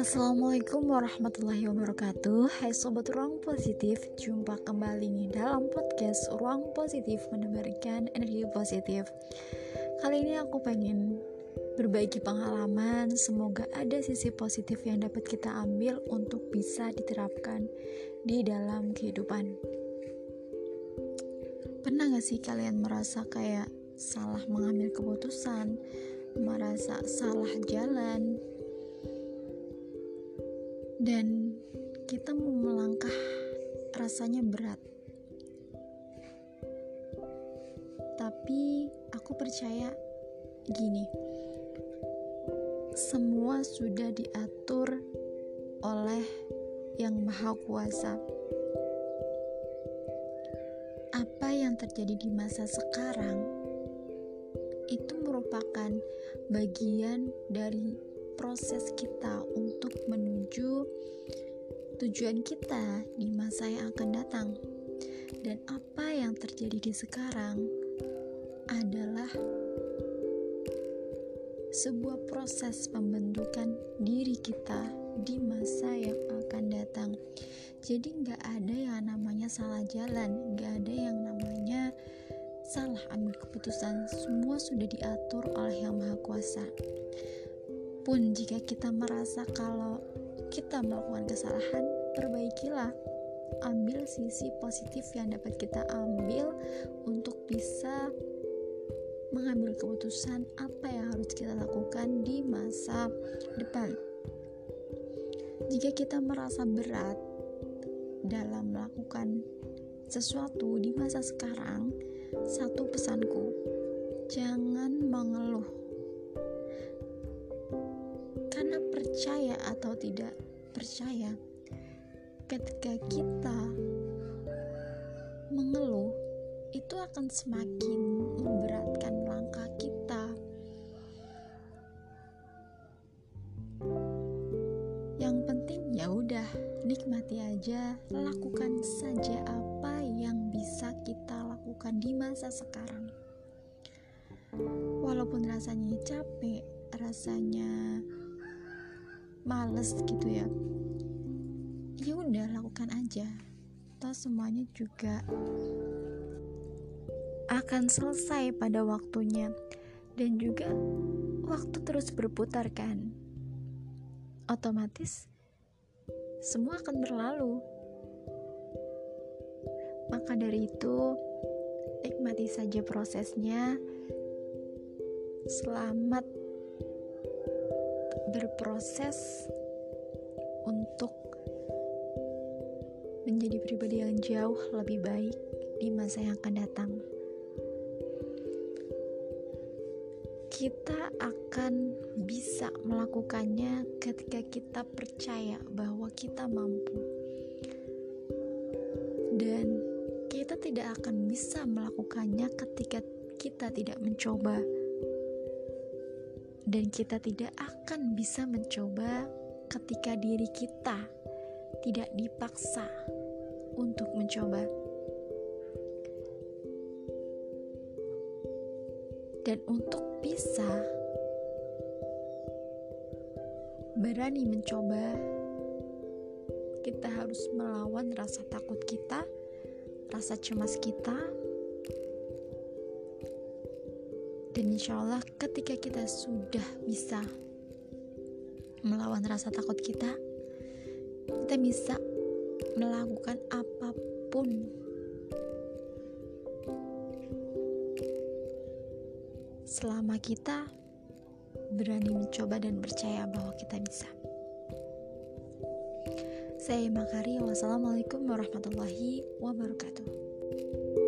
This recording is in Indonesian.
Assalamualaikum warahmatullahi wabarakatuh. Hai Sobat Ruang Positif Jumpa kembali nih dalam podcast Ruang Positif Menebarkan energi positif. Kali ini aku pengen berbagi pengalaman. Semoga ada sisi positif yang dapat kita ambil Untuk bisa diterapkan di dalam kehidupan. Pernah gak sih kalian merasa kayak salah mengambil keputusan Merasa salah jalan dan kita mau melangkah rasanya berat. Tapi aku percaya gini. Semua sudah diatur oleh Yang Maha Kuasa. Apa yang terjadi di masa sekarang itu merupakan bagian dari proses kita untuk menuju tujuan kita di masa yang akan datang. Dan apa yang terjadi di sekarang adalah sebuah proses pembentukan diri kita di masa yang akan datang. Jadi nggak ada yang namanya salah jalan, nggak ada yang namanya salah ambil keputusan. Semua sudah diatur oleh Yang Maha Kuasa pun jika kita merasa kalau kita melakukan kesalahan, perbaikilah. Ambil sisi positif yang dapat kita ambil untuk bisa mengambil keputusan apa yang harus kita lakukan di masa depan. Jika kita merasa berat dalam melakukan sesuatu di masa sekarang, satu pesanku, jangan mengeluh. Percaya atau tidak percaya, ketika kita mengeluh, itu akan semakin memberatkan nikmati aja, lakukan saja apa yang bisa kita lakukan di masa sekarang. Walaupun rasanya capek, rasanya males gitu ya ya udah lakukan aja toh semuanya juga akan selesai pada waktunya dan juga waktu terus berputar kan otomatis semua akan berlalu maka dari itu nikmati saja prosesnya selamat berproses untuk menjadi pribadi yang jauh lebih baik di masa yang akan datang. Kita akan bisa melakukannya ketika kita percaya bahwa kita mampu, dan kita tidak akan bisa melakukannya ketika kita tidak mencoba dan kita tidak akan bisa mencoba ketika diri kita tidak dipaksa untuk mencoba. Dan untuk bisa berani mencoba, kita harus melawan rasa takut kita, rasa cemas kita, dan insya Allah ketika kita sudah bisa melawan rasa takut kita kita bisa melakukan apa pun selama kita berani mencoba dan percaya bahwa kita bisa. Saya Makari wassalamualaikum warahmatullahi wabarakatuh